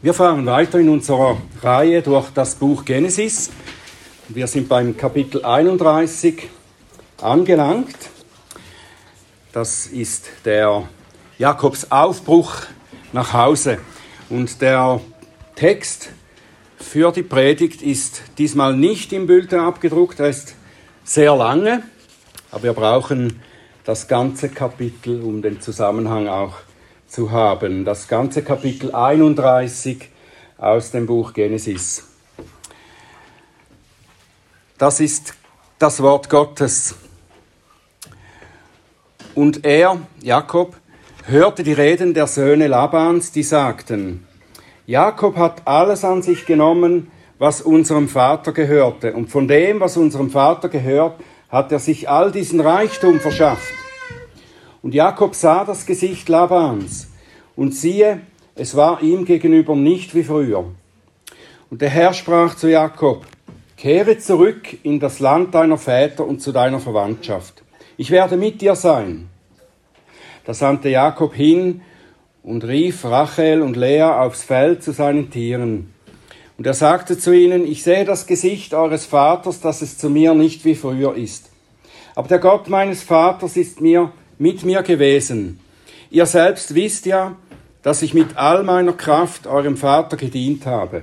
Wir fahren weiter in unserer Reihe durch das Buch Genesis. Wir sind beim Kapitel 31 angelangt. Das ist der Jakobs Aufbruch nach Hause. Und der Text für die Predigt ist diesmal nicht im Bulletin abgedruckt, er ist sehr lange, aber wir brauchen das ganze Kapitel, um den Zusammenhang auch zu haben. Das ganze Kapitel 31 aus dem Buch Genesis. Das ist das Wort Gottes. Und er, Jakob, hörte die Reden der Söhne Labans, die sagten, Jakob hat alles an sich genommen, was unserem Vater gehörte. Und von dem, was unserem Vater gehört, hat er sich all diesen Reichtum verschafft. Und Jakob sah das Gesicht Labans, und siehe, es war ihm gegenüber nicht wie früher. Und der Herr sprach zu Jakob, Kehre zurück in das Land deiner Väter und zu deiner Verwandtschaft. Ich werde mit dir sein. Da sandte Jakob hin und rief Rachel und Lea aufs Feld zu seinen Tieren. Und er sagte zu ihnen, ich sehe das Gesicht eures Vaters, dass es zu mir nicht wie früher ist. Aber der Gott meines Vaters ist mir mit mir gewesen. Ihr selbst wisst ja, dass ich mit all meiner Kraft eurem Vater gedient habe.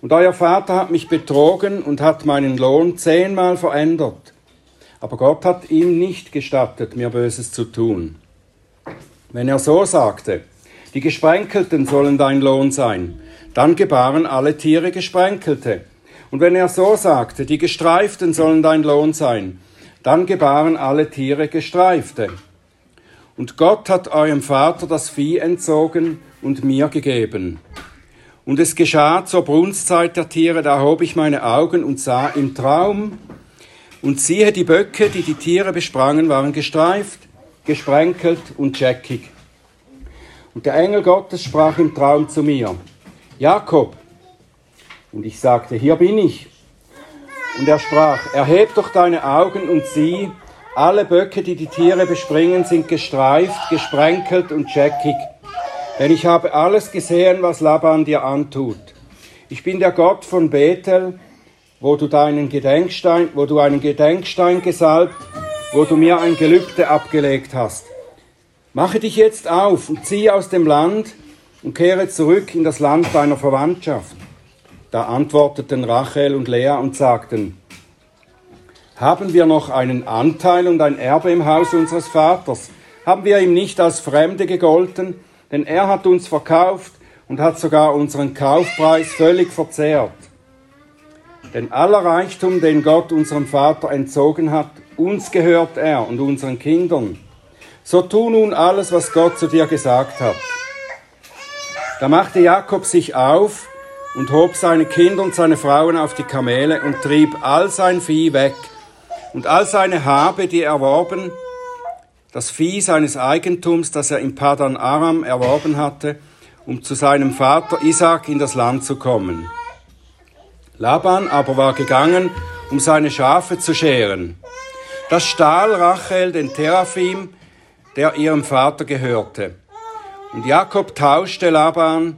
Und euer Vater hat mich betrogen und hat meinen Lohn zehnmal verändert. Aber Gott hat ihm nicht gestattet, mir Böses zu tun. Wenn er so sagte, die Gesprenkelten sollen dein Lohn sein, dann gebaren alle Tiere Gesprenkelte. Und wenn er so sagte, die Gestreiften sollen dein Lohn sein, dann gebaren alle Tiere Gestreifte. Und Gott hat eurem Vater das Vieh entzogen und mir gegeben. Und es geschah zur Brunstzeit der Tiere, da hob ich meine Augen und sah im Traum, und siehe, die Böcke, die die Tiere besprangen, waren gestreift, gesprenkelt und checkig. Und der Engel Gottes sprach im Traum zu mir, Jakob. Und ich sagte, hier bin ich. Und er sprach, erheb doch deine Augen und sieh, alle Böcke, die die Tiere bespringen, sind gestreift, gesprenkelt und checkig. Denn ich habe alles gesehen, was Laban dir antut. Ich bin der Gott von Bethel, wo du deinen Gedenkstein, wo du einen Gedenkstein gesalbt, wo du mir ein Gelübde abgelegt hast. Mache dich jetzt auf und zieh aus dem Land und kehre zurück in das Land deiner Verwandtschaft. Da antworteten Rachel und Lea und sagten, haben wir noch einen Anteil und ein Erbe im Haus unseres Vaters? Haben wir ihm nicht als Fremde gegolten? Denn er hat uns verkauft und hat sogar unseren Kaufpreis völlig verzehrt. Denn aller Reichtum, den Gott unserem Vater entzogen hat, uns gehört er und unseren Kindern. So tu nun alles, was Gott zu dir gesagt hat. Da machte Jakob sich auf und hob seine Kinder und seine Frauen auf die Kamele und trieb all sein Vieh weg und all seine Habe, die er erworben, das Vieh seines Eigentums, das er in Padan Aram erworben hatte, um zu seinem Vater Isaac in das Land zu kommen. Laban aber war gegangen, um seine Schafe zu scheren. Das stahl Rachel den Teraphim, der ihrem Vater gehörte. Und Jakob tauschte Laban,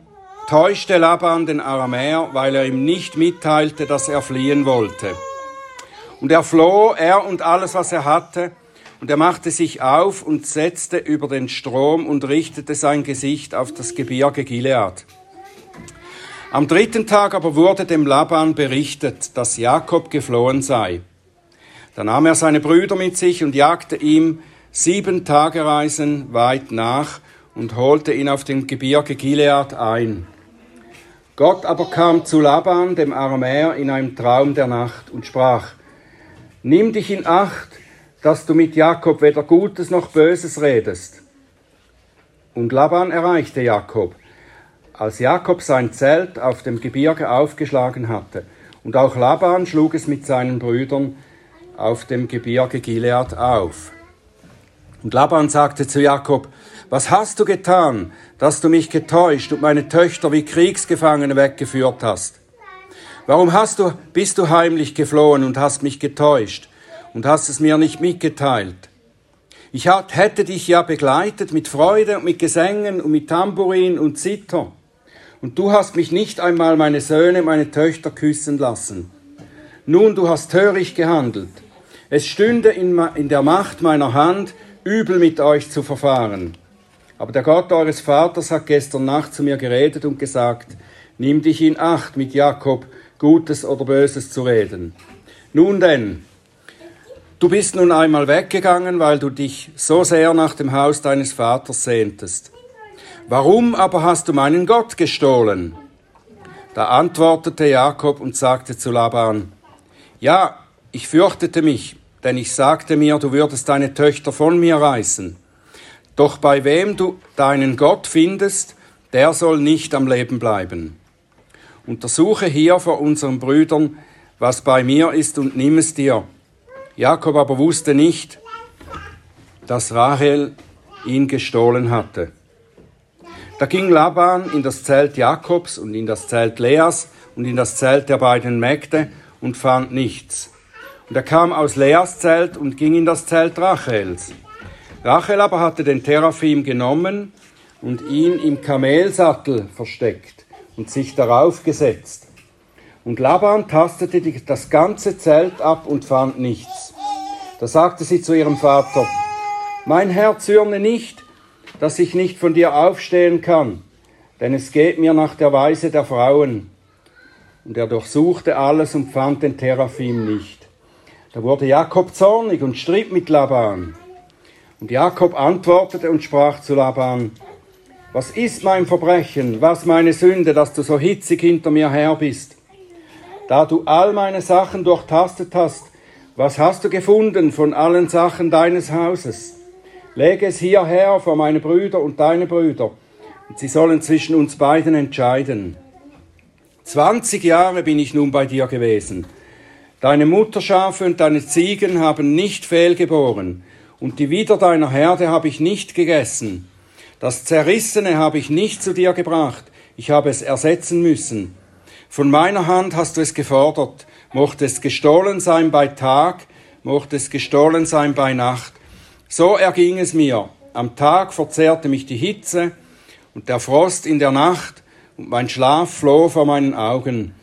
täuschte Laban den Aramäer, weil er ihm nicht mitteilte, dass er fliehen wollte. Und er floh, er und alles, was er hatte, und er machte sich auf und setzte über den Strom und richtete sein Gesicht auf das Gebirge Gilead. Am dritten Tag aber wurde dem Laban berichtet, dass Jakob geflohen sei. Da nahm er seine Brüder mit sich und jagte ihm sieben Tagereisen weit nach und holte ihn auf dem Gebirge Gilead ein. Gott aber kam zu Laban, dem Aramäer, in einem Traum der Nacht und sprach, Nimm dich in Acht, dass du mit Jakob weder Gutes noch Böses redest. Und Laban erreichte Jakob, als Jakob sein Zelt auf dem Gebirge aufgeschlagen hatte. Und auch Laban schlug es mit seinen Brüdern auf dem Gebirge Gilead auf. Und Laban sagte zu Jakob, was hast du getan, dass du mich getäuscht und meine Töchter wie Kriegsgefangene weggeführt hast? Warum hast du, bist du heimlich geflohen und hast mich getäuscht und hast es mir nicht mitgeteilt? Ich hätte dich ja begleitet mit Freude und mit Gesängen und mit Tambourin und Zither. und du hast mich nicht einmal meine Söhne, meine Töchter küssen lassen. Nun, du hast töricht gehandelt. Es stünde in, in der Macht meiner Hand, übel mit euch zu verfahren. Aber der Gott eures Vaters hat gestern Nacht zu mir geredet und gesagt, nimm dich in Acht, mit Jakob Gutes oder Böses zu reden. Nun denn, du bist nun einmal weggegangen, weil du dich so sehr nach dem Haus deines Vaters sehntest. Warum aber hast du meinen Gott gestohlen? Da antwortete Jakob und sagte zu Laban, Ja, ich fürchtete mich, denn ich sagte mir, du würdest deine Töchter von mir reißen. Doch bei wem du deinen Gott findest, der soll nicht am Leben bleiben. Untersuche hier vor unseren Brüdern, was bei mir ist, und nimm es dir. Jakob aber wusste nicht, dass Rahel ihn gestohlen hatte. Da ging Laban in das Zelt Jakobs und in das Zelt Leas und in das Zelt der beiden Mägde und fand nichts. Und er kam aus Leas Zelt und ging in das Zelt Rachels. Rachel aber hatte den Teraphim genommen und ihn im Kamelsattel versteckt und sich darauf gesetzt. Und Laban tastete das ganze Zelt ab und fand nichts. Da sagte sie zu ihrem Vater, Mein Herr zürne nicht, dass ich nicht von dir aufstehen kann, denn es geht mir nach der Weise der Frauen. Und er durchsuchte alles und fand den Teraphim nicht. Da wurde Jakob zornig und stritt mit Laban. Und Jakob antwortete und sprach zu Laban, was ist mein Verbrechen, was meine Sünde, dass du so hitzig hinter mir her bist? Da du all meine Sachen durchtastet hast, was hast du gefunden von allen Sachen deines Hauses? Lege es hierher vor meine Brüder und deine Brüder, und sie sollen zwischen uns beiden entscheiden. Zwanzig Jahre bin ich nun bei dir gewesen. Deine Mutterschafe und deine Ziegen haben nicht fehlgeboren, und die Wider deiner Herde habe ich nicht gegessen. Das Zerrissene habe ich nicht zu dir gebracht, ich habe es ersetzen müssen. Von meiner Hand hast du es gefordert, mochte es gestohlen sein bei Tag, mochte es gestohlen sein bei Nacht, so erging es mir. Am Tag verzehrte mich die Hitze und der Frost in der Nacht und mein Schlaf floh vor meinen Augen.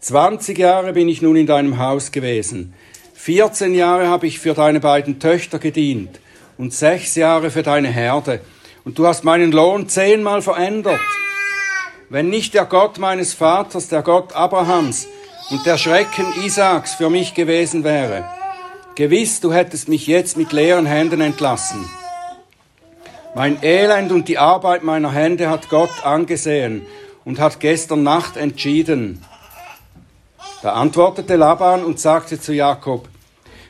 Zwanzig Jahre bin ich nun in deinem Haus gewesen. Vierzehn Jahre habe ich für deine beiden Töchter gedient und sechs Jahre für deine Herde. Und du hast meinen Lohn zehnmal verändert. Wenn nicht der Gott meines Vaters, der Gott Abrahams und der Schrecken Isaaks für mich gewesen wäre, Gewiss, du hättest mich jetzt mit leeren Händen entlassen. Mein Elend und die Arbeit meiner Hände hat Gott angesehen und hat gestern Nacht entschieden. Da antwortete Laban und sagte zu Jakob,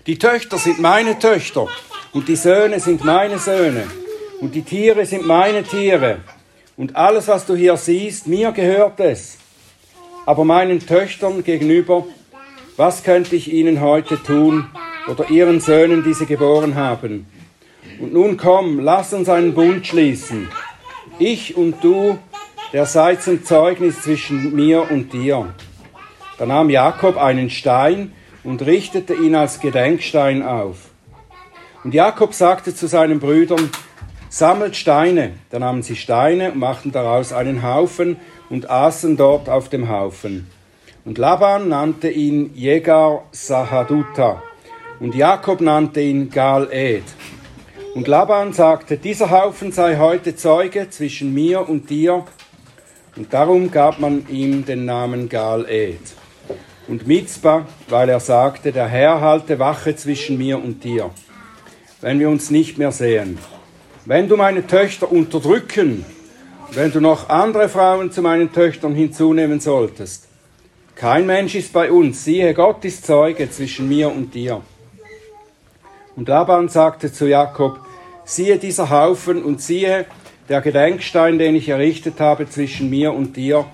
die Töchter sind meine Töchter und die Söhne sind meine Söhne und die Tiere sind meine Tiere und alles, was du hier siehst, mir gehört es. Aber meinen Töchtern gegenüber, was könnte ich ihnen heute tun, oder ihren Söhnen, die sie geboren haben. Und nun komm, lass uns einen Bund schließen. Ich und du, der sei zum Zeugnis zwischen mir und dir. Da nahm Jakob einen Stein und richtete ihn als Gedenkstein auf. Und Jakob sagte zu seinen Brüdern, sammelt Steine. Da nahmen sie Steine und machten daraus einen Haufen und aßen dort auf dem Haufen. Und Laban nannte ihn Jegar Sahaduta und Jakob nannte ihn Gal-Ed. Und Laban sagte, dieser Haufen sei heute Zeuge zwischen mir und dir. Und darum gab man ihm den Namen Gal-Ed. Und Mitzbah, weil er sagte, der Herr halte Wache zwischen mir und dir, wenn wir uns nicht mehr sehen. Wenn du meine Töchter unterdrücken, wenn du noch andere Frauen zu meinen Töchtern hinzunehmen solltest, kein Mensch ist bei uns, siehe, Gott ist Zeuge zwischen mir und dir. Und Laban sagte zu Jakob, siehe dieser Haufen und siehe der Gedenkstein, den ich errichtet habe zwischen mir und dir.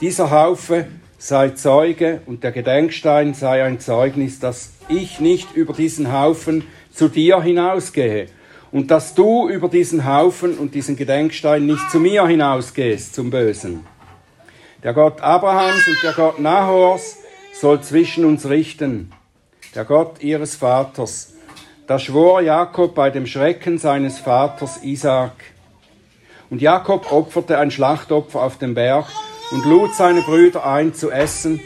Dieser Haufe sei Zeuge und der Gedenkstein sei ein Zeugnis, dass ich nicht über diesen Haufen zu dir hinausgehe und dass du über diesen Haufen und diesen Gedenkstein nicht zu mir hinausgehst zum Bösen. Der Gott Abrahams und der Gott Nahors soll zwischen uns richten, der Gott ihres Vaters da schwor Jakob bei dem Schrecken seines Vaters Isaak. Und Jakob opferte ein Schlachtopfer auf dem Berg und lud seine Brüder ein zu essen,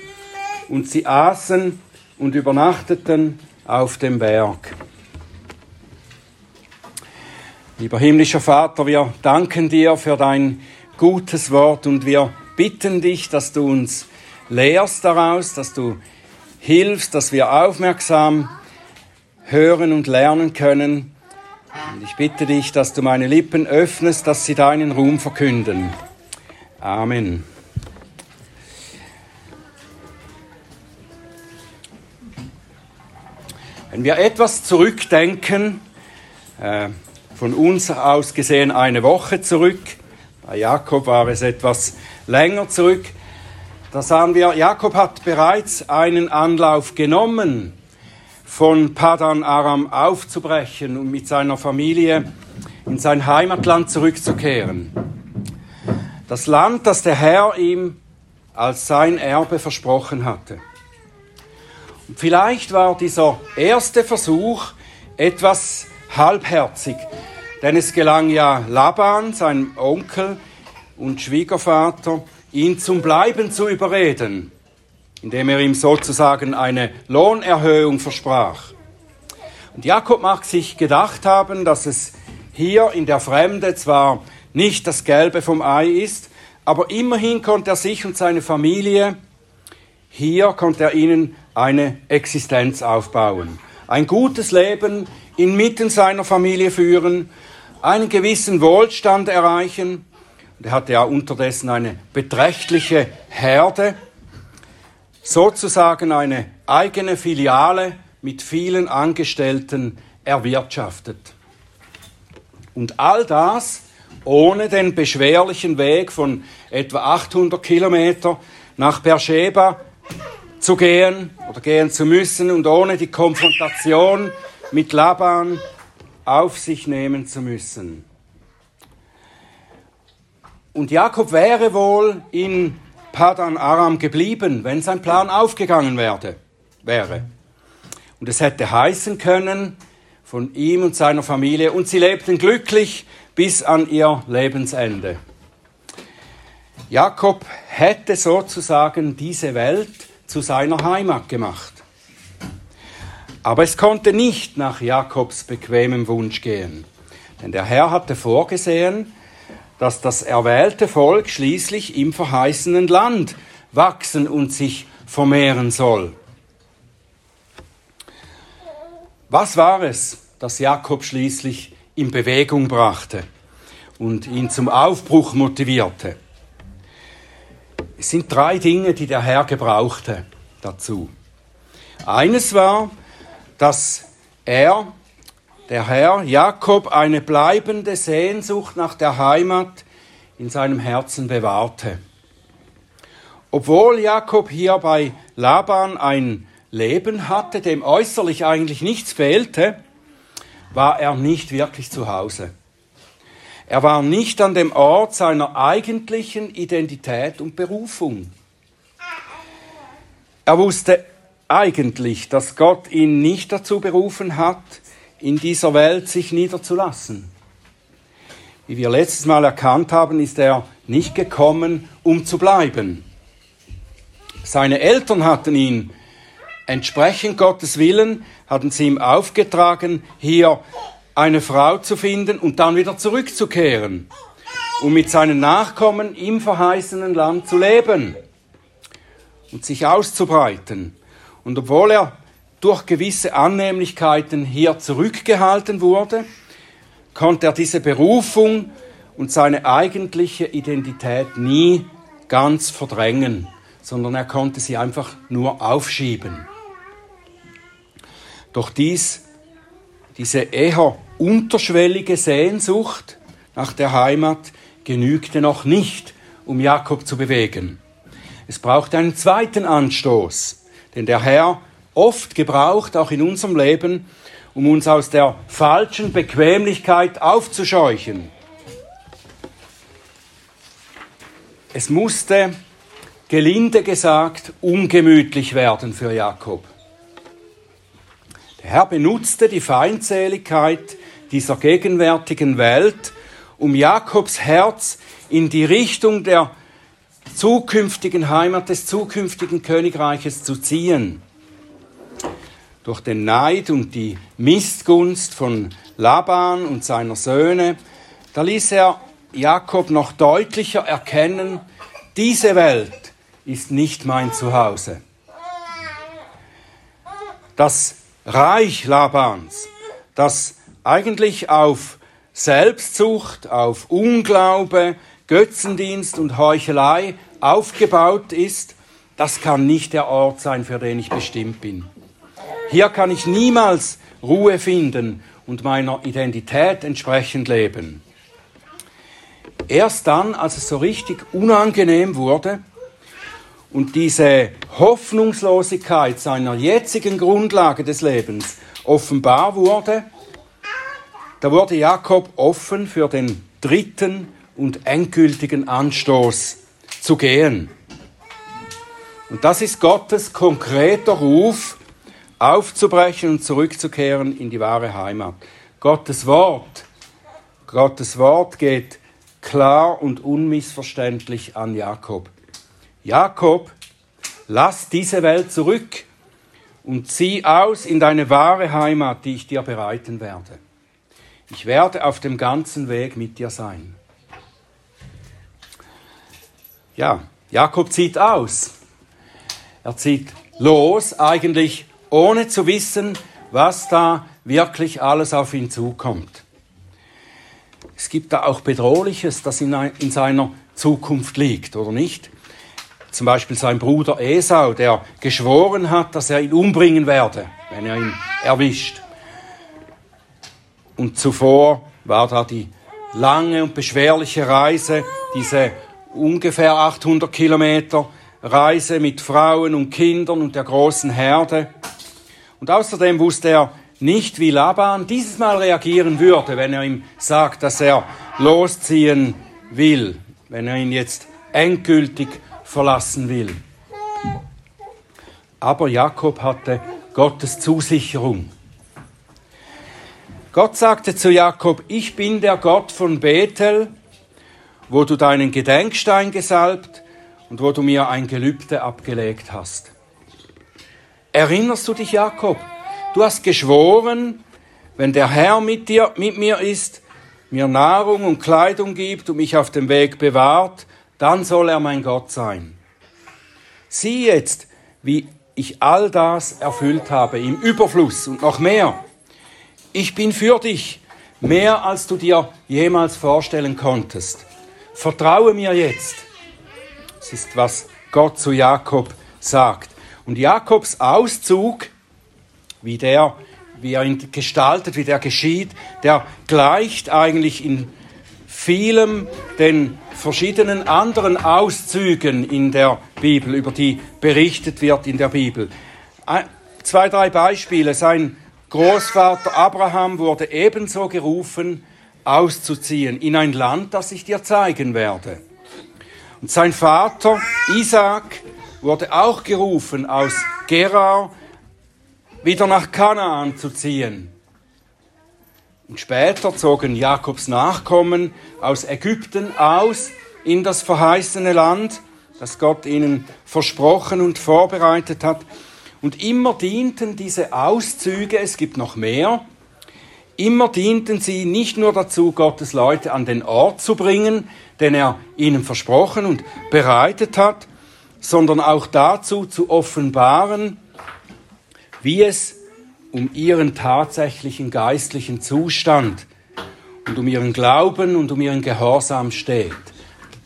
und sie aßen und übernachteten auf dem Berg. Lieber himmlischer Vater, wir danken dir für dein gutes Wort und wir bitten dich, dass du uns lehrst daraus, dass du hilfst, dass wir aufmerksam hören und lernen können. Und ich bitte dich, dass du meine Lippen öffnest, dass sie deinen Ruhm verkünden. Amen. Wenn wir etwas zurückdenken, äh, von uns aus gesehen eine Woche zurück, bei Jakob war es etwas länger zurück, da sahen wir, Jakob hat bereits einen Anlauf genommen, von Padan Aram aufzubrechen und mit seiner Familie in sein Heimatland zurückzukehren. Das Land, das der Herr ihm als sein Erbe versprochen hatte. Vielleicht war dieser erste Versuch etwas halbherzig, denn es gelang ja Laban, seinem Onkel und Schwiegervater, ihn zum Bleiben zu überreden, indem er ihm sozusagen eine Lohnerhöhung versprach. Und Jakob mag sich gedacht haben, dass es hier in der Fremde zwar nicht das Gelbe vom Ei ist, aber immerhin konnte er sich und seine Familie, hier konnte er ihnen eine Existenz aufbauen, ein gutes Leben inmitten seiner Familie führen, einen gewissen Wohlstand erreichen er hatte ja unterdessen eine beträchtliche Herde, sozusagen eine eigene Filiale mit vielen Angestellten erwirtschaftet. Und all das ohne den beschwerlichen Weg von etwa 800 Kilometer nach Beersheba zu gehen oder gehen zu müssen und ohne die Konfrontation mit Laban auf sich nehmen zu müssen. Und Jakob wäre wohl in Padan Aram geblieben, wenn sein Plan aufgegangen werde, wäre. Und es hätte heißen können von ihm und seiner Familie, und sie lebten glücklich bis an ihr Lebensende. Jakob hätte sozusagen diese Welt zu seiner Heimat gemacht. Aber es konnte nicht nach Jakobs bequemem Wunsch gehen, denn der Herr hatte vorgesehen, dass das erwählte Volk schließlich im verheißenen Land wachsen und sich vermehren soll. Was war es, das Jakob schließlich in Bewegung brachte und ihn zum Aufbruch motivierte? Es sind drei Dinge, die der Herr gebrauchte dazu. Eines war, dass er der Herr Jakob eine bleibende Sehnsucht nach der Heimat in seinem Herzen bewahrte. Obwohl Jakob hier bei Laban ein Leben hatte, dem äußerlich eigentlich nichts fehlte, war er nicht wirklich zu Hause. Er war nicht an dem Ort seiner eigentlichen Identität und Berufung. Er wusste eigentlich, dass Gott ihn nicht dazu berufen hat, in dieser Welt sich niederzulassen. Wie wir letztes Mal erkannt haben, ist er nicht gekommen, um zu bleiben. Seine Eltern hatten ihn entsprechend Gottes Willen, hatten sie ihm aufgetragen, hier eine Frau zu finden und dann wieder zurückzukehren, um mit seinen Nachkommen im verheißenen Land zu leben und sich auszubreiten. Und obwohl er durch gewisse Annehmlichkeiten hier zurückgehalten wurde, konnte er diese Berufung und seine eigentliche Identität nie ganz verdrängen, sondern er konnte sie einfach nur aufschieben. Doch dies, diese eher unterschwellige Sehnsucht nach der Heimat genügte noch nicht, um Jakob zu bewegen. Es brauchte einen zweiten Anstoß, denn der Herr oft gebraucht, auch in unserem Leben, um uns aus der falschen Bequemlichkeit aufzuscheuchen. Es musste, gelinde gesagt, ungemütlich werden für Jakob. Der Herr benutzte die Feindseligkeit dieser gegenwärtigen Welt, um Jakobs Herz in die Richtung der zukünftigen Heimat, des zukünftigen Königreiches zu ziehen. Durch den Neid und die Missgunst von Laban und seiner Söhne, da ließ er Jakob noch deutlicher erkennen, diese Welt ist nicht mein Zuhause. Das Reich Labans, das eigentlich auf Selbstsucht, auf Unglaube, Götzendienst und Heuchelei aufgebaut ist, das kann nicht der Ort sein, für den ich bestimmt bin. Hier kann ich niemals Ruhe finden und meiner Identität entsprechend leben. Erst dann, als es so richtig unangenehm wurde und diese Hoffnungslosigkeit seiner jetzigen Grundlage des Lebens offenbar wurde, da wurde Jakob offen für den dritten und endgültigen Anstoß zu gehen. Und das ist Gottes konkreter Ruf, aufzubrechen und zurückzukehren in die wahre Heimat. Gottes Wort, Gottes Wort geht klar und unmissverständlich an Jakob. Jakob, lass diese Welt zurück und zieh aus in deine wahre Heimat, die ich dir bereiten werde. Ich werde auf dem ganzen Weg mit dir sein. Ja, Jakob zieht aus. Er zieht los, eigentlich ohne zu wissen, was da wirklich alles auf ihn zukommt. Es gibt da auch Bedrohliches, das in, in seiner Zukunft liegt, oder nicht? Zum Beispiel sein Bruder Esau, der geschworen hat, dass er ihn umbringen werde, wenn er ihn erwischt. Und zuvor war da die lange und beschwerliche Reise, diese ungefähr 800 Kilometer Reise mit Frauen und Kindern und der großen Herde. Und außerdem wusste er nicht, wie Laban dieses Mal reagieren würde, wenn er ihm sagt, dass er losziehen will, wenn er ihn jetzt endgültig verlassen will. Aber Jakob hatte Gottes Zusicherung. Gott sagte zu Jakob, ich bin der Gott von Bethel, wo du deinen Gedenkstein gesalbt und wo du mir ein Gelübde abgelegt hast. Erinnerst du dich, Jakob? Du hast geschworen, wenn der Herr mit dir, mit mir ist, mir Nahrung und Kleidung gibt und mich auf dem Weg bewahrt, dann soll er mein Gott sein. Sieh jetzt, wie ich all das erfüllt habe, im Überfluss und noch mehr. Ich bin für dich mehr, als du dir jemals vorstellen konntest. Vertraue mir jetzt. Das ist, was Gott zu Jakob sagt. Und Jakobs Auszug, wie der, wie er ihn gestaltet, wie der geschieht, der gleicht eigentlich in vielem den verschiedenen anderen Auszügen in der Bibel, über die berichtet wird in der Bibel. Zwei, drei Beispiele. Sein Großvater Abraham wurde ebenso gerufen, auszuziehen in ein Land, das ich dir zeigen werde. Und sein Vater Isaac wurde auch gerufen, aus Gerar wieder nach Kanaan zu ziehen. Und später zogen Jakobs Nachkommen aus Ägypten aus in das verheißene Land, das Gott ihnen versprochen und vorbereitet hat. Und immer dienten diese Auszüge, es gibt noch mehr, immer dienten sie nicht nur dazu, Gottes Leute an den Ort zu bringen, den er ihnen versprochen und bereitet hat, sondern auch dazu zu offenbaren, wie es um ihren tatsächlichen geistlichen Zustand und um ihren Glauben und um ihren Gehorsam steht.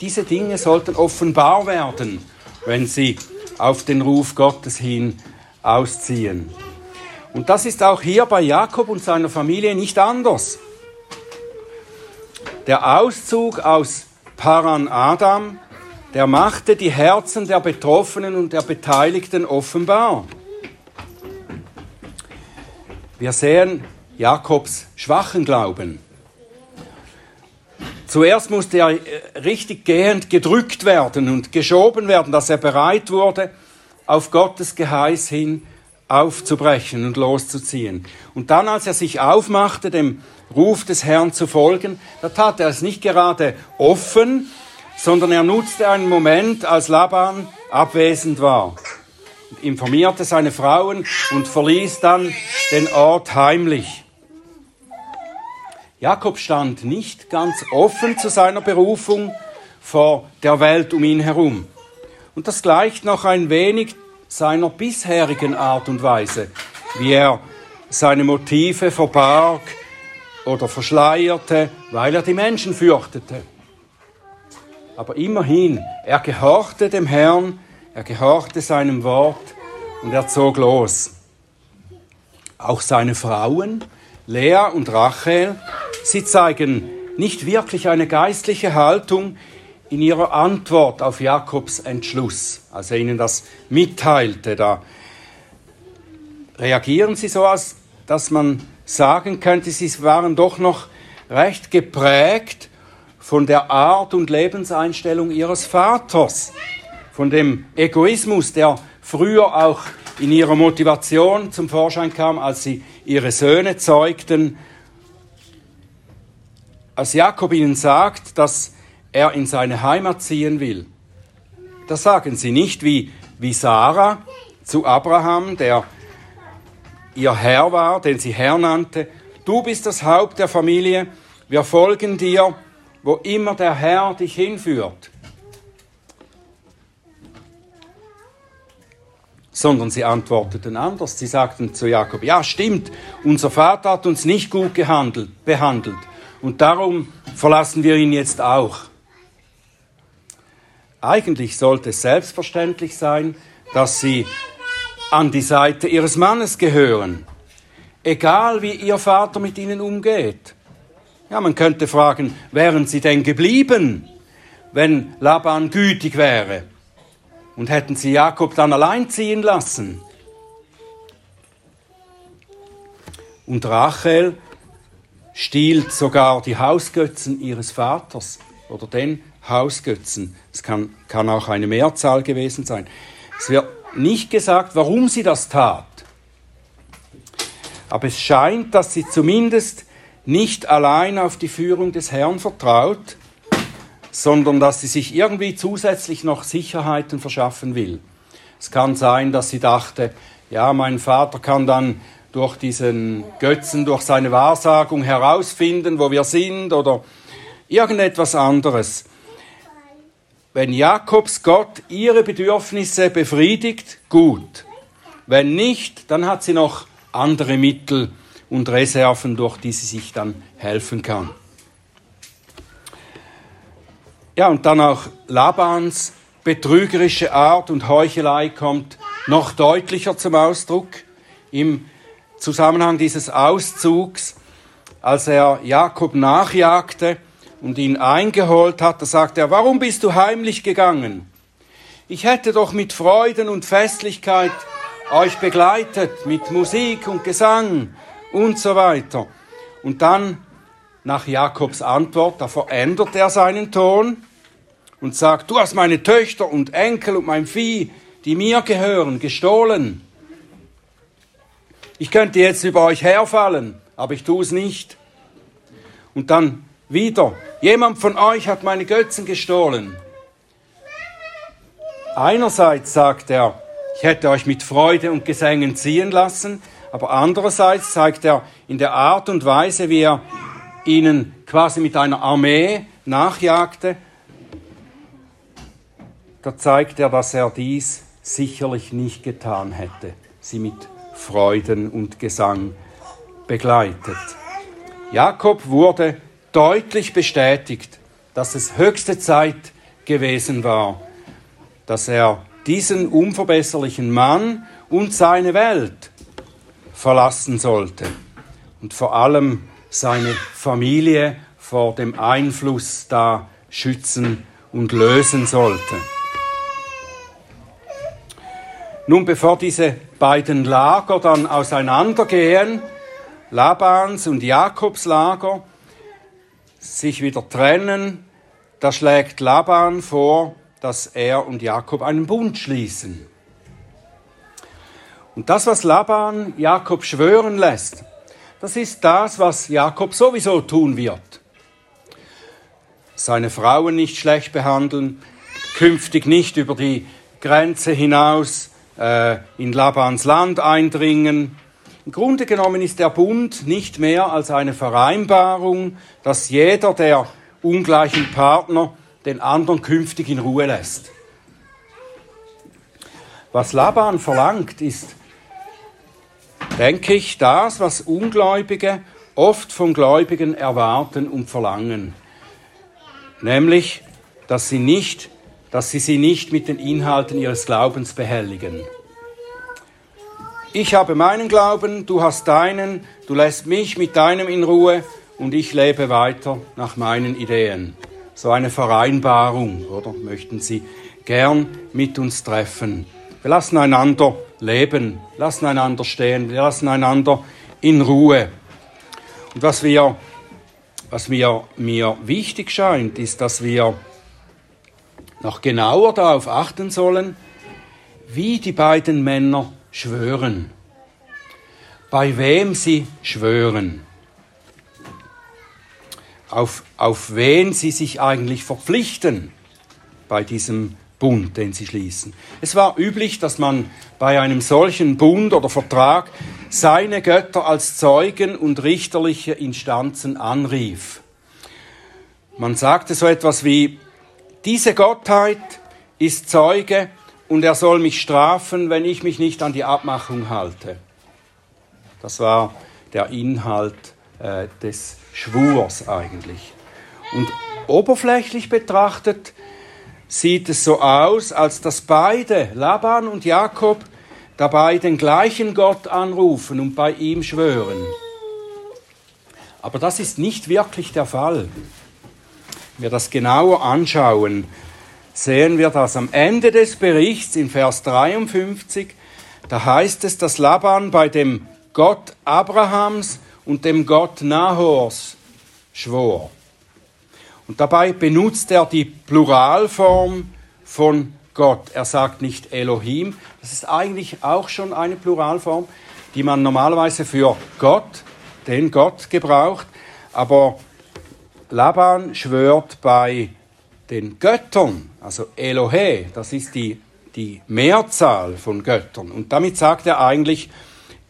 Diese Dinge sollten offenbar werden, wenn sie auf den Ruf Gottes hin ausziehen. Und das ist auch hier bei Jakob und seiner Familie nicht anders. Der Auszug aus Paran Adam, der machte die Herzen der Betroffenen und der Beteiligten offenbar. Wir sehen Jakobs schwachen Glauben. Zuerst musste er richtig gehend gedrückt werden und geschoben werden, dass er bereit wurde, auf Gottes Geheiß hin aufzubrechen und loszuziehen. Und dann, als er sich aufmachte, dem Ruf des Herrn zu folgen, da tat er es nicht gerade offen, sondern er nutzte einen Moment, als Laban abwesend war, informierte seine Frauen und verließ dann den Ort heimlich. Jakob stand nicht ganz offen zu seiner Berufung vor der Welt um ihn herum. Und das gleicht noch ein wenig seiner bisherigen Art und Weise, wie er seine Motive verbarg oder verschleierte, weil er die Menschen fürchtete. Aber immerhin, er gehorchte dem Herrn, er gehorchte seinem Wort und er zog los. Auch seine Frauen, Lea und Rachel, sie zeigen nicht wirklich eine geistliche Haltung in ihrer Antwort auf Jakobs Entschluss, als er ihnen das mitteilte. Da reagieren sie so, als dass man sagen könnte, sie waren doch noch recht geprägt von der Art und Lebenseinstellung ihres Vaters, von dem Egoismus, der früher auch in ihrer Motivation zum Vorschein kam, als sie ihre Söhne zeugten. Als Jakob ihnen sagt, dass er in seine Heimat ziehen will, das sagen sie nicht wie, wie Sarah zu Abraham, der ihr Herr war, den sie Herr nannte. Du bist das Haupt der Familie, wir folgen dir, wo immer der Herr dich hinführt. sondern sie antworteten anders. Sie sagten zu Jakob, ja stimmt, unser Vater hat uns nicht gut gehandelt, behandelt und darum verlassen wir ihn jetzt auch. Eigentlich sollte es selbstverständlich sein, dass sie an die Seite ihres Mannes gehören, egal wie ihr Vater mit ihnen umgeht. Ja, man könnte fragen, wären sie denn geblieben, wenn Laban gütig wäre? Und hätten sie Jakob dann allein ziehen lassen? Und Rachel stiehlt sogar die Hausgötzen ihres Vaters oder den Hausgötzen. Es kann, kann auch eine Mehrzahl gewesen sein. Es wird nicht gesagt, warum sie das tat. Aber es scheint, dass sie zumindest nicht allein auf die Führung des Herrn vertraut, sondern dass sie sich irgendwie zusätzlich noch Sicherheiten verschaffen will. Es kann sein, dass sie dachte, ja, mein Vater kann dann durch diesen Götzen, durch seine Wahrsagung herausfinden, wo wir sind oder irgendetwas anderes. Wenn Jakobs Gott ihre Bedürfnisse befriedigt, gut. Wenn nicht, dann hat sie noch andere Mittel und Reserven, durch die sie sich dann helfen kann. Ja, und dann auch Labans betrügerische Art und Heuchelei kommt noch deutlicher zum Ausdruck im Zusammenhang dieses Auszugs, als er Jakob nachjagte und ihn eingeholt hat, da sagt er, warum bist du heimlich gegangen? Ich hätte doch mit Freuden und Festlichkeit euch begleitet, mit Musik und Gesang und so weiter. Und dann nach Jakobs Antwort, da verändert er seinen Ton und sagt, du hast meine Töchter und Enkel und mein Vieh, die mir gehören, gestohlen. Ich könnte jetzt über euch herfallen, aber ich tue es nicht. Und dann wieder, jemand von euch hat meine Götzen gestohlen. Einerseits sagt er, ich hätte euch mit Freude und Gesängen ziehen lassen, aber andererseits zeigt er in der Art und Weise, wie er ihnen quasi mit einer Armee nachjagte, da zeigt er, dass er dies sicherlich nicht getan hätte, sie mit Freuden und Gesang begleitet. Jakob wurde deutlich bestätigt, dass es höchste Zeit gewesen war, dass er diesen unverbesserlichen Mann und seine Welt verlassen sollte und vor allem seine Familie vor dem Einfluss da schützen und lösen sollte. Nun, bevor diese beiden Lager dann auseinandergehen, Labans und Jakobs Lager, sich wieder trennen, da schlägt Laban vor, dass er und Jakob einen Bund schließen. Und das, was Laban Jakob schwören lässt, das ist das, was Jakob sowieso tun wird. seine Frauen nicht schlecht behandeln, künftig nicht über die Grenze hinaus äh, in Labans Land eindringen. Im Grunde genommen ist der Bund nicht mehr als eine Vereinbarung, dass jeder der ungleichen Partner den anderen künftig in Ruhe lässt. Was Laban verlangt, ist, denke ich, das, was Ungläubige oft von Gläubigen erwarten und verlangen. Nämlich, dass sie, nicht, dass sie sie nicht mit den Inhalten ihres Glaubens behelligen. Ich habe meinen Glauben, du hast deinen, du lässt mich mit deinem in Ruhe und ich lebe weiter nach meinen Ideen. So eine Vereinbarung, oder? Möchten Sie gern mit uns treffen. Wir lassen einander leben, lassen einander stehen, wir lassen einander in Ruhe. Und was, wir, was mir, mir wichtig scheint, ist, dass wir noch genauer darauf achten sollen, wie die beiden Männer schwören, bei wem sie schwören, auf, auf wen sie sich eigentlich verpflichten bei diesem Bund, den sie schließen. Es war üblich, dass man bei einem solchen Bund oder Vertrag seine Götter als Zeugen und richterliche Instanzen anrief. Man sagte so etwas wie, diese Gottheit ist Zeuge und er soll mich strafen, wenn ich mich nicht an die Abmachung halte. Das war der Inhalt äh, des Schwurs eigentlich. Und oberflächlich betrachtet sieht es so aus, als dass beide, Laban und Jakob, dabei den gleichen Gott anrufen und bei ihm schwören. Aber das ist nicht wirklich der Fall. Wenn wir das genauer anschauen, sehen wir das am Ende des Berichts in Vers 53. Da heißt es, dass Laban bei dem Gott Abrahams und dem Gott Nahors schwor. Und dabei benutzt er die Pluralform von Gott. Er sagt nicht Elohim. Das ist eigentlich auch schon eine Pluralform, die man normalerweise für Gott, den Gott gebraucht. Aber Laban schwört bei den Göttern, also Elohe, das ist die, die Mehrzahl von Göttern. Und damit sagt er eigentlich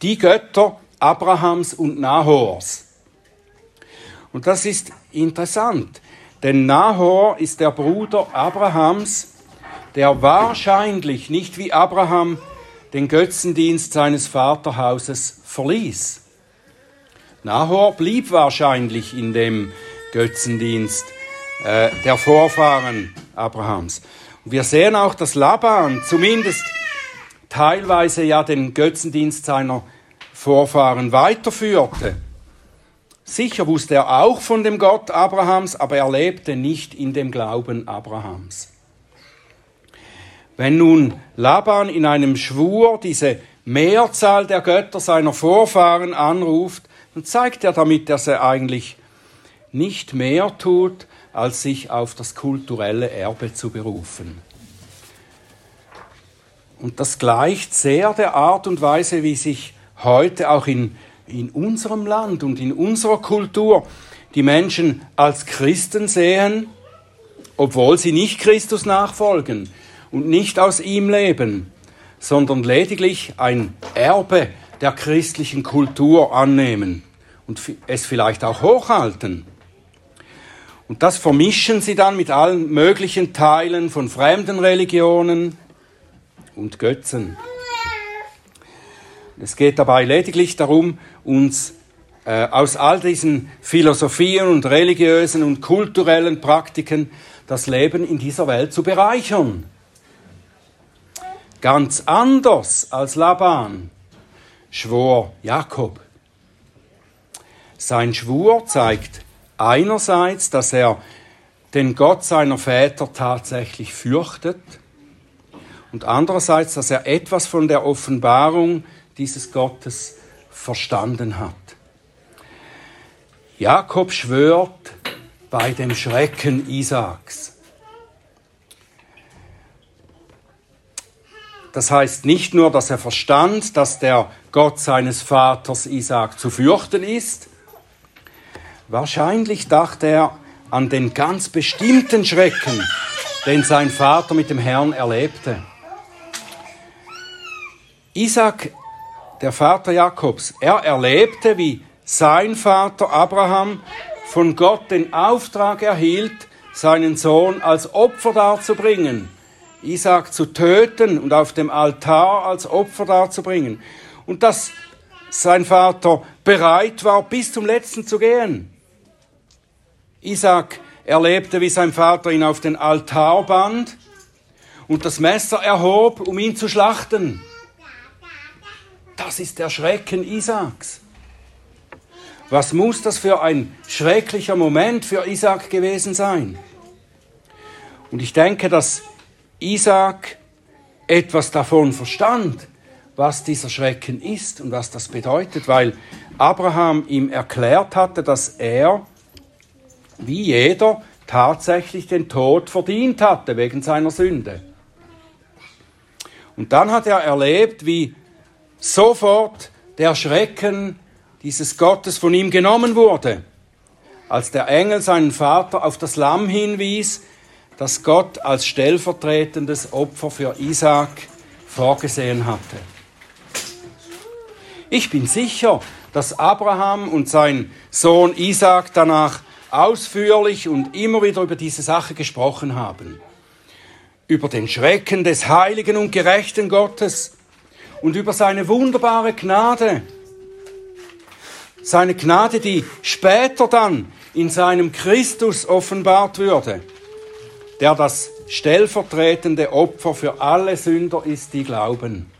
die Götter Abrahams und Nahors. Und das ist interessant. Denn Nahor ist der Bruder Abrahams, der wahrscheinlich nicht wie Abraham den Götzendienst seines Vaterhauses verließ. Nahor blieb wahrscheinlich in dem Götzendienst äh, der Vorfahren Abrahams. Und wir sehen auch, dass Laban zumindest teilweise ja den Götzendienst seiner Vorfahren weiterführte. Sicher wusste er auch von dem Gott Abrahams, aber er lebte nicht in dem Glauben Abrahams. Wenn nun Laban in einem Schwur diese Mehrzahl der Götter seiner Vorfahren anruft, dann zeigt er damit, dass er eigentlich nicht mehr tut, als sich auf das kulturelle Erbe zu berufen. Und das gleicht sehr der Art und Weise, wie sich heute auch in in unserem Land und in unserer Kultur die Menschen als Christen sehen, obwohl sie nicht Christus nachfolgen und nicht aus ihm leben, sondern lediglich ein Erbe der christlichen Kultur annehmen und es vielleicht auch hochhalten. Und das vermischen sie dann mit allen möglichen Teilen von fremden Religionen und Götzen. Es geht dabei lediglich darum, uns äh, aus all diesen Philosophien und religiösen und kulturellen Praktiken das Leben in dieser Welt zu bereichern. Ganz anders als Laban schwor Jakob. Sein Schwur zeigt einerseits, dass er den Gott seiner Väter tatsächlich fürchtet und andererseits, dass er etwas von der Offenbarung dieses Gottes verstanden hat. Jakob schwört bei dem Schrecken Isaaks. Das heißt nicht nur, dass er verstand, dass der Gott seines Vaters Isaak zu fürchten ist. Wahrscheinlich dachte er an den ganz bestimmten Schrecken, den sein Vater mit dem Herrn erlebte. Isaac, der Vater Jakobs, er erlebte, wie sein Vater Abraham von Gott den Auftrag erhielt, seinen Sohn als Opfer darzubringen, Isaac zu töten und auf dem Altar als Opfer darzubringen. Und dass sein Vater bereit war, bis zum letzten zu gehen. Isaac erlebte, wie sein Vater ihn auf den Altar band und das Messer erhob, um ihn zu schlachten. Das ist der Schrecken Isaaks. Was muss das für ein schrecklicher Moment für Isaac gewesen sein? Und ich denke, dass Isaac etwas davon verstand, was dieser Schrecken ist und was das bedeutet, weil Abraham ihm erklärt hatte, dass er, wie jeder, tatsächlich den Tod verdient hatte wegen seiner Sünde. Und dann hat er erlebt, wie sofort der Schrecken dieses Gottes von ihm genommen wurde, als der Engel seinen Vater auf das Lamm hinwies, das Gott als stellvertretendes Opfer für Isaak vorgesehen hatte. Ich bin sicher, dass Abraham und sein Sohn Isaak danach ausführlich und immer wieder über diese Sache gesprochen haben. Über den Schrecken des heiligen und gerechten Gottes und über seine wunderbare Gnade, seine Gnade, die später dann in seinem Christus offenbart würde, der das stellvertretende Opfer für alle Sünder ist, die glauben.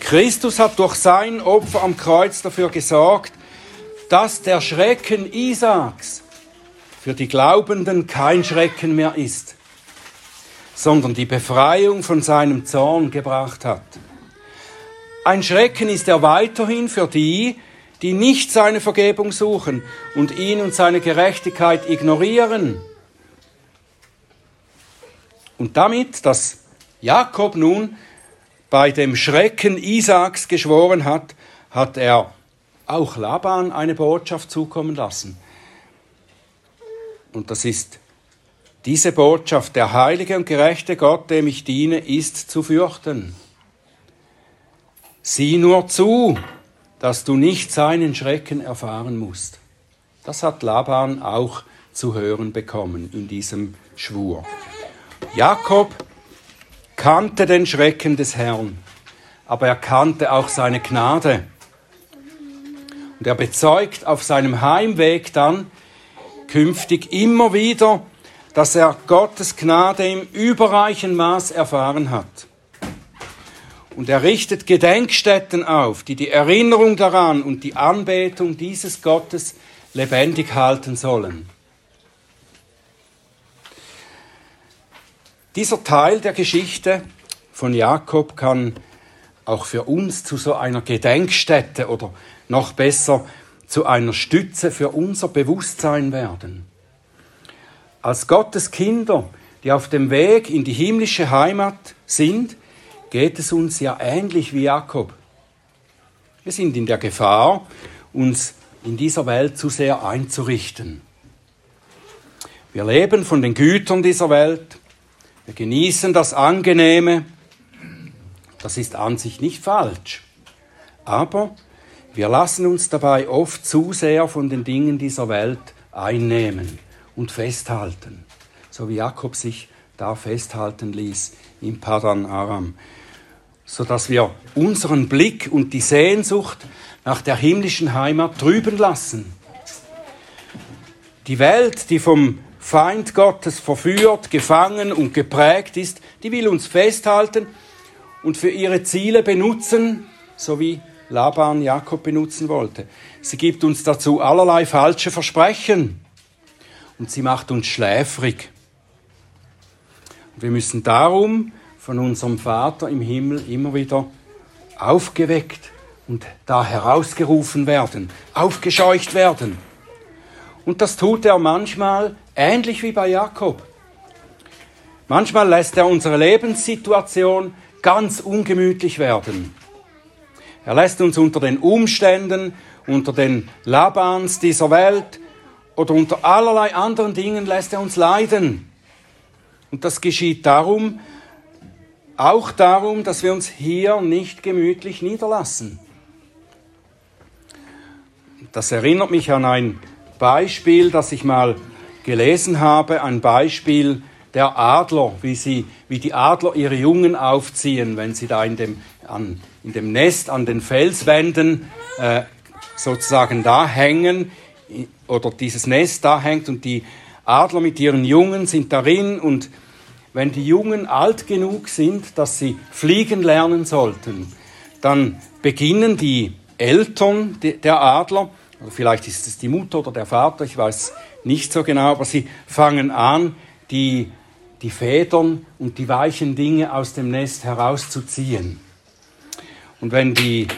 Christus hat durch sein Opfer am Kreuz dafür gesorgt, dass der Schrecken Isaaks für die Glaubenden kein Schrecken mehr ist, sondern die Befreiung von seinem Zorn gebracht hat. Ein Schrecken ist er weiterhin für die, die nicht seine Vergebung suchen und ihn und seine Gerechtigkeit ignorieren. Und damit, dass Jakob nun bei dem Schrecken Isaaks geschworen hat, hat er auch Laban eine Botschaft zukommen lassen. Und das ist diese Botschaft, der heilige und gerechte Gott, dem ich diene, ist zu fürchten. Sieh nur zu, dass du nicht seinen Schrecken erfahren musst. Das hat Laban auch zu hören bekommen in diesem Schwur. Jakob kannte den Schrecken des Herrn, aber er kannte auch seine Gnade. Und er bezeugt auf seinem Heimweg dann künftig immer wieder, dass er Gottes Gnade im überreichen Maß erfahren hat. Und er richtet Gedenkstätten auf, die die Erinnerung daran und die Anbetung dieses Gottes lebendig halten sollen. Dieser Teil der Geschichte von Jakob kann auch für uns zu so einer Gedenkstätte oder noch besser zu einer Stütze für unser Bewusstsein werden. Als Gottes Kinder, die auf dem Weg in die himmlische Heimat sind, geht es uns ja ähnlich wie Jakob. Wir sind in der Gefahr, uns in dieser Welt zu sehr einzurichten. Wir leben von den Gütern dieser Welt, wir genießen das Angenehme, das ist an sich nicht falsch, aber wir lassen uns dabei oft zu sehr von den Dingen dieser Welt einnehmen und festhalten, so wie Jakob sich da festhalten ließ im Padan Aram sodass wir unseren Blick und die Sehnsucht nach der himmlischen Heimat trüben lassen. Die Welt, die vom Feind Gottes verführt, gefangen und geprägt ist, die will uns festhalten und für ihre Ziele benutzen, so wie Laban Jakob benutzen wollte. Sie gibt uns dazu allerlei falsche Versprechen und sie macht uns schläfrig. Und wir müssen darum von unserem Vater im Himmel immer wieder aufgeweckt und da herausgerufen werden, aufgescheucht werden. Und das tut er manchmal ähnlich wie bei Jakob. Manchmal lässt er unsere Lebenssituation ganz ungemütlich werden. Er lässt uns unter den Umständen unter den Labans dieser Welt oder unter allerlei anderen Dingen lässt er uns leiden. Und das geschieht darum, auch darum, dass wir uns hier nicht gemütlich niederlassen. Das erinnert mich an ein Beispiel, das ich mal gelesen habe, ein Beispiel der Adler, wie, sie, wie die Adler ihre Jungen aufziehen, wenn sie da in dem, an, in dem Nest an den Felswänden äh, sozusagen da hängen oder dieses Nest da hängt und die Adler mit ihren Jungen sind darin und wenn die Jungen alt genug sind, dass sie fliegen lernen sollten, dann beginnen die Eltern der Adler, oder vielleicht ist es die Mutter oder der Vater, ich weiß nicht so genau, aber sie fangen an, die, die Federn und die weichen Dinge aus dem Nest herauszuziehen. Und wenn die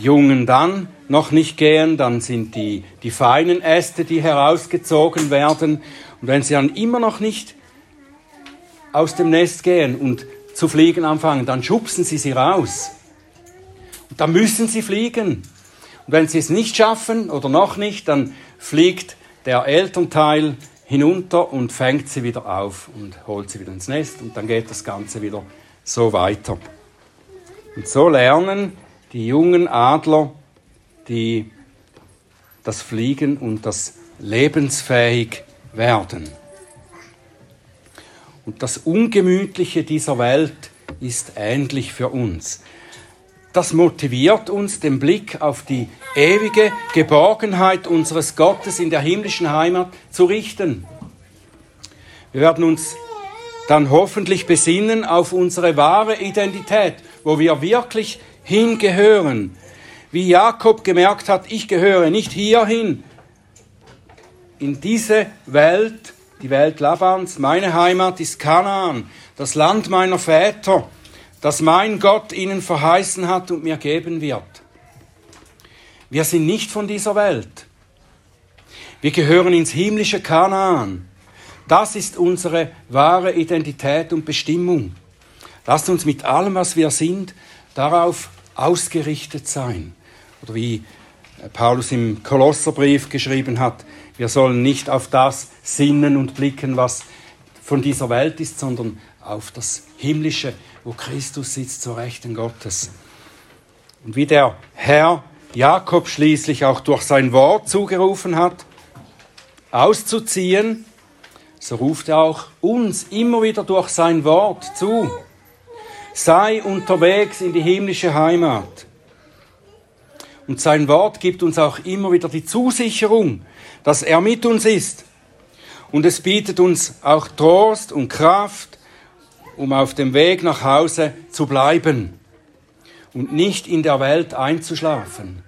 Jungen dann noch nicht gehen, dann sind die, die feinen Äste, die herausgezogen werden. Und wenn sie dann immer noch nicht aus dem Nest gehen und zu fliegen anfangen, dann schubsen sie sie raus. Und dann müssen sie fliegen. Und wenn sie es nicht schaffen oder noch nicht, dann fliegt der Elternteil hinunter und fängt sie wieder auf und holt sie wieder ins Nest und dann geht das Ganze wieder so weiter. Und so lernen die jungen Adler die das Fliegen und das lebensfähig werden. Und das Ungemütliche dieser Welt ist ähnlich für uns. Das motiviert uns, den Blick auf die ewige Geborgenheit unseres Gottes in der himmlischen Heimat zu richten. Wir werden uns dann hoffentlich besinnen auf unsere wahre Identität, wo wir wirklich hingehören, wie Jakob gemerkt hat, ich gehöre nicht hierhin, in diese Welt, die Welt Labans, meine Heimat ist Kanaan, das Land meiner Väter, das mein Gott ihnen verheißen hat und mir geben wird. Wir sind nicht von dieser Welt. Wir gehören ins himmlische Kanaan. Das ist unsere wahre Identität und Bestimmung. Lasst uns mit allem, was wir sind, darauf ausgerichtet sein. Oder wie Paulus im Kolosserbrief geschrieben hat, wir sollen nicht auf das sinnen und blicken, was von dieser Welt ist, sondern auf das Himmlische, wo Christus sitzt zur Rechten Gottes. Und wie der Herr Jakob schließlich auch durch sein Wort zugerufen hat, auszuziehen, so ruft er auch uns immer wieder durch sein Wort zu. Sei unterwegs in die himmlische Heimat. Und sein Wort gibt uns auch immer wieder die Zusicherung, dass er mit uns ist. Und es bietet uns auch Trost und Kraft, um auf dem Weg nach Hause zu bleiben und nicht in der Welt einzuschlafen.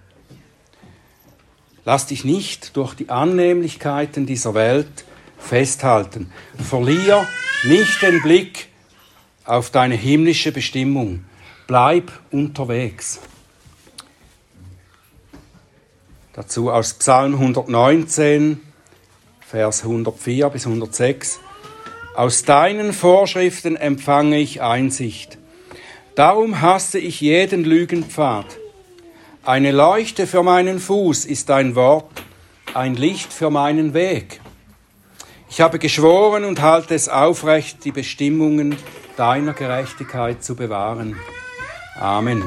Lass dich nicht durch die Annehmlichkeiten dieser Welt festhalten. Verlier nicht den Blick auf deine himmlische Bestimmung. Bleib unterwegs. Dazu aus Psalm 119, Vers 104 bis 106. Aus deinen Vorschriften empfange ich Einsicht. Darum hasse ich jeden Lügenpfad. Eine Leuchte für meinen Fuß ist dein Wort, ein Licht für meinen Weg. Ich habe geschworen und halte es aufrecht, die Bestimmungen deiner Gerechtigkeit zu bewahren. Amen.